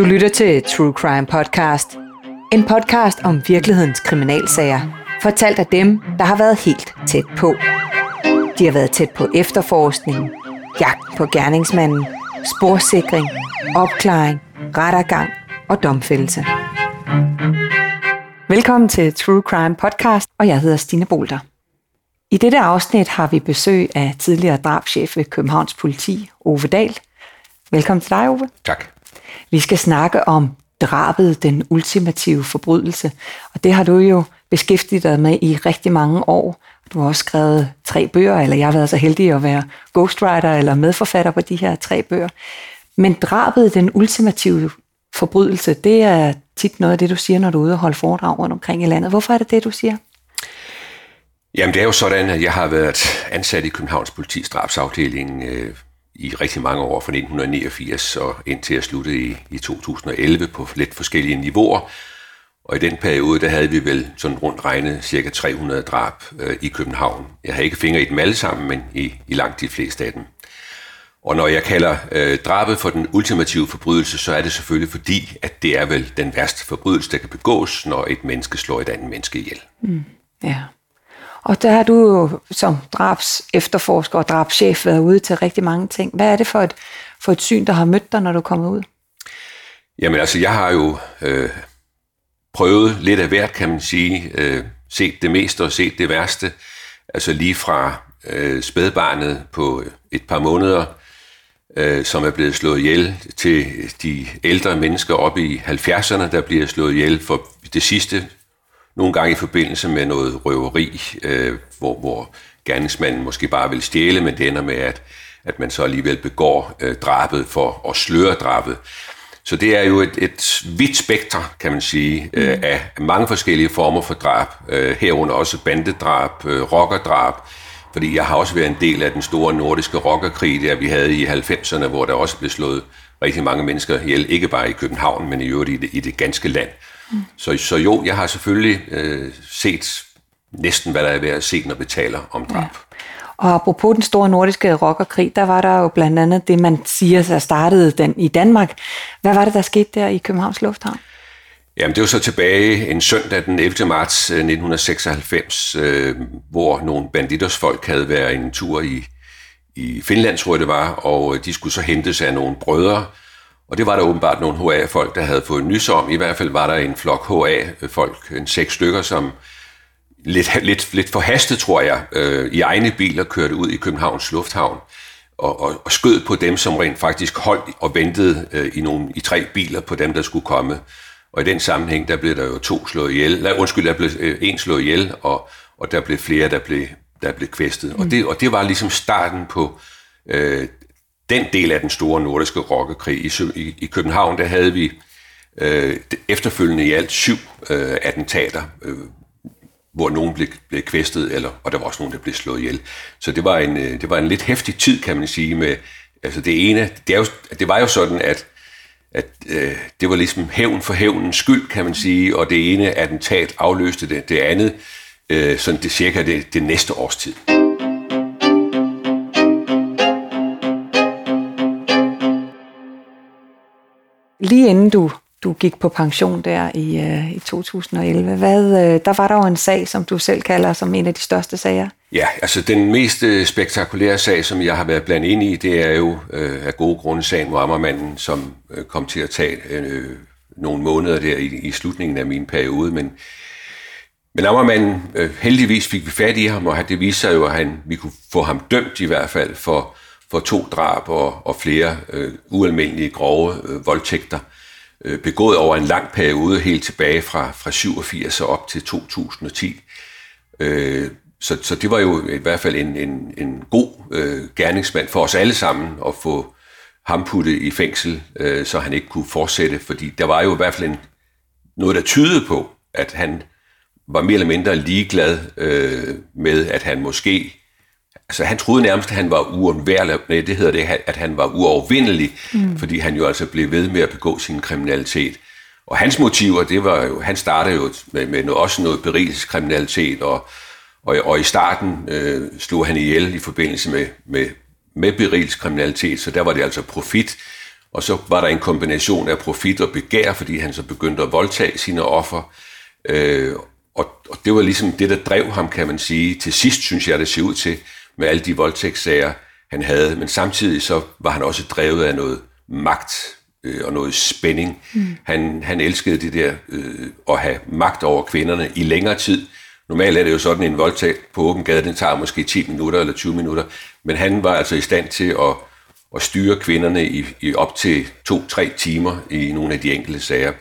Du lytter til True Crime Podcast. En podcast om virkelighedens kriminalsager. Fortalt af dem, der har været helt tæt på. De har været tæt på efterforskningen, jagt på gerningsmanden, sporsikring, opklaring, rettergang og domfældelse. Velkommen til True Crime Podcast, og jeg hedder Stine Bolter. I dette afsnit har vi besøg af tidligere drabschef ved Københavns Politi, Ove Dahl. Velkommen til dig, Ove. Tak. Vi skal snakke om drabet, den ultimative forbrydelse. Og det har du jo beskæftiget dig med i rigtig mange år. Du har også skrevet tre bøger, eller jeg har været så heldig at være ghostwriter eller medforfatter på de her tre bøger. Men drabet, den ultimative forbrydelse, det er tit noget af det, du siger, når du er ude og holde foredrag rundt omkring i landet. Hvorfor er det det, du siger? Jamen det er jo sådan, at jeg har været ansat i Københavns politistrafsafdeling øh, i rigtig mange år, fra 1989 og indtil jeg sluttede i, i 2011 på lidt forskellige niveauer. Og i den periode, der havde vi vel sådan rundt regnet cirka 300 drab øh, i København. Jeg har ikke fingre i dem alle sammen, men i, i langt de fleste af dem. Og når jeg kalder øh, drabet for den ultimative forbrydelse, så er det selvfølgelig fordi, at det er vel den værste forbrydelse, der kan begås, når et menneske slår et andet menneske ihjel. Mm, ja. Og der har du jo som drabs efterforsker og drabschef været ude til rigtig mange ting. Hvad er det for et, for et syn, der har mødt dig, når du kommer ud? Jamen altså, jeg har jo øh, prøvet lidt af hvert, kan man sige. Øh, set det meste og set det værste. Altså lige fra øh, spædbarnet på et par måneder, øh, som er blevet slået ihjel, til de ældre mennesker oppe i 70'erne, der bliver slået ihjel for det sidste nogle gange i forbindelse med noget røveri, øh, hvor, hvor gerningsmanden måske bare vil stjæle, men det ender med, at, at man så alligevel begår øh, drabet for at sløre drabet. Så det er jo et, et vidt spektre, kan man sige, øh, mm. af mange forskellige former for drab, øh, herunder også bandedrab, øh, rockerdrab, fordi jeg har også været en del af den store nordiske rockerkrig, der vi havde i 90'erne, hvor der også blev slået rigtig mange mennesker ihjel, ikke bare i København, men i øvrigt i det, i det ganske land. Så, så jo, jeg har selvfølgelig øh, set næsten, hvad der er ved at se, når vi taler om drab. Ja. Og apropos den store nordiske rockerkrig, der var der jo blandt andet det, man siger, der startede den i Danmark. Hvad var det, der skete der i Københavns Lufthavn? Jamen, det var så tilbage en søndag den 11. marts 1996, øh, øh, hvor nogle banditersfolk havde været en tur i, i Finland, tror jeg det var, og de skulle så hentes af nogle brødre, og det var der åbenbart nogle HA-folk, der havde fået nys om. I hvert fald var der en flok HA-folk, en seks stykker, som lidt, lidt, lidt forhastet, tror jeg, øh, i egne biler kørte ud i Københavns Lufthavn og, og, og skød på dem, som rent faktisk holdt og ventede øh, i, nogle, i tre biler på dem, der skulle komme. Og i den sammenhæng, der blev der jo to slået ihjel. Nej, undskyld, der blev øh, en slået ihjel, og, og der blev flere, der blev, der blev kvæstet. Mm. Og, det, og det var ligesom starten på øh, den del af den store nordiske rockekrig. I, i, i København, der havde vi øh, efterfølgende i alt syv øh, attentater, øh, hvor nogen blev, blev kvæstet, eller, og der var også nogen, der blev slået ihjel. Så det var en, øh, det var en lidt hæftig tid, kan man sige, med altså det ene, det, er jo, det var jo sådan, at, at øh, det var ligesom hævn for hævnens skyld, kan man sige, og det ene attentat afløste det, det andet, øh, sådan det cirka det, det næste års tid. Lige inden du, du gik på pension der i, øh, i 2011, hvad, øh, der var der jo en sag, som du selv kalder som en af de største sager. Ja, altså den mest øh, spektakulære sag, som jeg har været blandt ind i, det er jo øh, af gode grunde sagen Muammermanden, som øh, kom til at tage øh, nogle måneder der i, i slutningen af min periode, men men Ammermanden, øh, heldigvis fik vi fat i ham, og det viste sig jo, at han, vi kunne få ham dømt i hvert fald for for to drab og, og flere øh, ualmindelige grove øh, voldtægter, øh, begået over en lang periode, helt tilbage fra, fra 87 og op til 2010. Øh, så, så det var jo i hvert fald en, en, en god øh, gerningsmand for os alle sammen at få ham puttet i fængsel, øh, så han ikke kunne fortsætte, fordi der var jo i hvert fald en, noget, der tydede på, at han var mere eller mindre ligeglad øh, med, at han måske altså han troede nærmest, at han var uundværlig, nej, det hedder det, at han var uovervindelig, mm. fordi han jo altså blev ved med at begå sin kriminalitet. Og hans motiver, det var jo, han startede jo med, med noget, også noget berigelseskriminalitet, og, og, og i starten øh, slog han ihjel i forbindelse med, med, med berigelseskriminalitet, så der var det altså profit, Og så var der en kombination af profit og begær, fordi han så begyndte at voldtage sine offer. Øh, og, og det var ligesom det, der drev ham, kan man sige. Til sidst, synes jeg, det ser ud til, med alle de voldtægtssager, han havde. Men samtidig så var han også drevet af noget magt øh, og noget spænding. Mm. Han, han elskede det der øh, at have magt over kvinderne i længere tid. Normalt er det jo sådan, en voldtægt på åben gade, den tager måske 10 minutter eller 20 minutter. Men han var altså i stand til at, at styre kvinderne i, i op til 2-3 timer i nogle af de enkelte sager.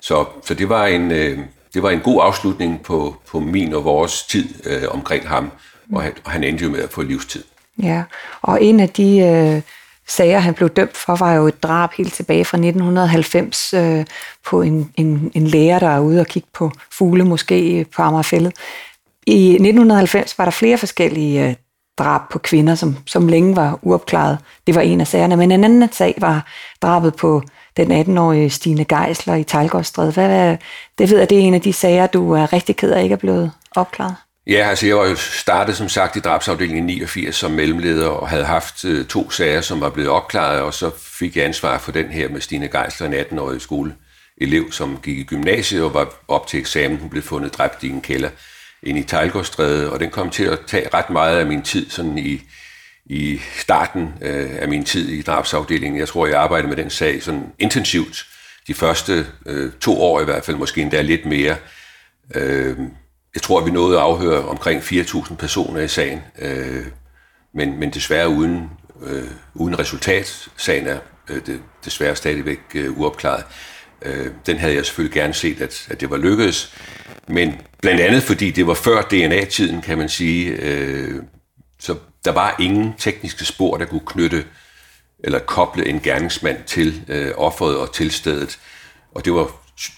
Så, så det, var en, øh, det var en god afslutning på, på min og vores tid øh, omkring ham, og han, og han endte jo med at få livstid. Ja, og en af de øh, sager, han blev dømt for, var jo et drab helt tilbage fra 1990 øh, på en, en, en lærer, der er ude og kigge på fugle, måske på Amagerfællet. I 1990 var der flere forskellige øh, drab på kvinder, som, som længe var uopklaret. Det var en af sagerne, men en anden sag var drabet på den 18-årige Stine Geisler i Talgårdstræde. Hvad, hvad, det ved jeg, det er en af de sager, du er rigtig ked af ikke er blevet opklaret. Ja, altså jeg var jo startet som sagt i drabsafdelingen 89 som mellemleder og havde haft øh, to sager, som var blevet opklaret, og så fik jeg ansvar for den her med Stine Geisler, en 18-årig skoleelev, som gik i gymnasiet og var op til eksamen. Hun blev fundet dræbt i en kælder ind i Tejlgårdstræde, og den kom til at tage ret meget af min tid sådan i, i starten øh, af min tid i drabsafdelingen. Jeg tror, jeg arbejdede med den sag sådan intensivt de første øh, to år i hvert fald, måske endda lidt mere. Øh, jeg tror, vi nåede at afhøre omkring 4.000 personer i sagen, øh, men, men desværre uden, øh, uden resultat. Sagen er øh, det, desværre stadigvæk øh, uopklaret. Øh, den havde jeg selvfølgelig gerne set, at, at det var lykkedes, men blandt andet fordi det var før DNA-tiden, kan man sige, øh, så der var ingen tekniske spor, der kunne knytte eller koble en gerningsmand til øh, offeret og til stedet. Og det var,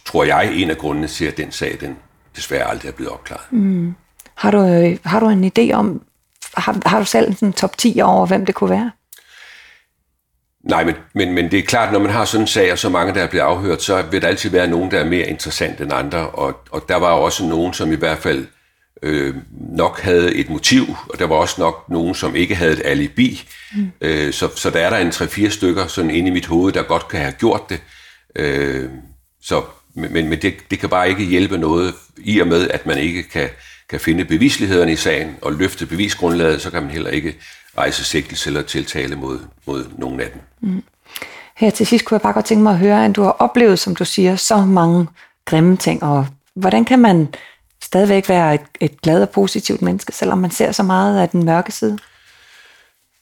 tror jeg, en af grundene til, at den sag den desværre aldrig er blevet opklaret. Mm. Har, du, øh, har du en idé om, har, har du selv en top 10 over, hvem det kunne være? Nej, men, men, men det er klart, når man har sådan en sag, og så mange, der er blevet afhørt, så vil der altid være nogen, der er mere interessant end andre. Og, og der var også nogen, som i hvert fald øh, nok havde et motiv, og der var også nok nogen, som ikke havde et alibi. Mm. Øh, så, så der er der en 3-4 stykker sådan inde i mit hoved, der godt kan have gjort det. Øh, så, men men det, det kan bare ikke hjælpe noget, i og med, at man ikke kan, kan finde bevislighederne i sagen og løfte bevisgrundlaget, så kan man heller ikke rejse sigtelse eller tiltale mod, mod nogen af dem. Mm. Her til sidst kunne jeg bare godt tænke mig at høre, at du har oplevet, som du siger, så mange grimme ting, og hvordan kan man stadigvæk være et, et glad og positivt menneske, selvom man ser så meget af den mørke side?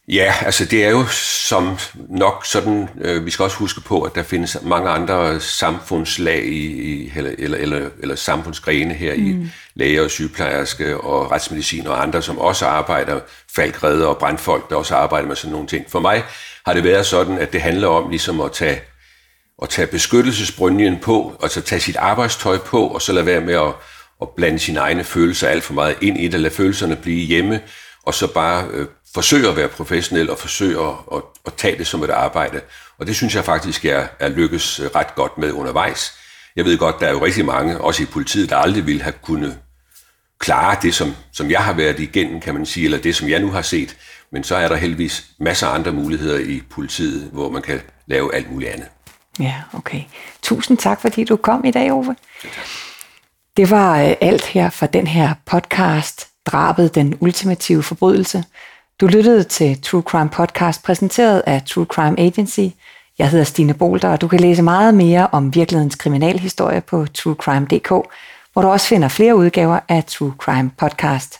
Ja, altså det er jo som nok sådan, øh, vi skal også huske på, at der findes mange andre samfundslag i, i eller, eller, eller, eller samfundsgrene her mm. i læger og sygeplejerske og retsmedicin og andre, som også arbejder, falkredder og brandfolk, der også arbejder med sådan nogle ting. For mig har det været sådan, at det handler om ligesom at tage, at tage beskyttelsesbrynjen på, altså tage sit arbejdstøj på, og så lade være med at, at blande sine egne følelser alt for meget ind i det, lade følelserne blive hjemme, og så bare øh, forsøge at være professionel og forsøge at, at, at tage det som et arbejde. Og det synes jeg faktisk er, er lykkes øh, ret godt med undervejs. Jeg ved godt, der er jo rigtig mange, også i politiet, der aldrig ville have kunnet klare det, som, som jeg har været igennem, kan man sige, eller det, som jeg nu har set. Men så er der heldigvis masser af andre muligheder i politiet, hvor man kan lave alt muligt andet. Ja, okay. Tusind tak, fordi du kom i dag, Ove. Det var øh, alt her fra den her podcast, Drabet den ultimative forbrydelse. Du lyttede til True Crime Podcast, præsenteret af True Crime Agency. Jeg hedder Stine Bolter, og du kan læse meget mere om virkelighedens kriminalhistorie på truecrime.dk, hvor du også finder flere udgaver af True Crime Podcast.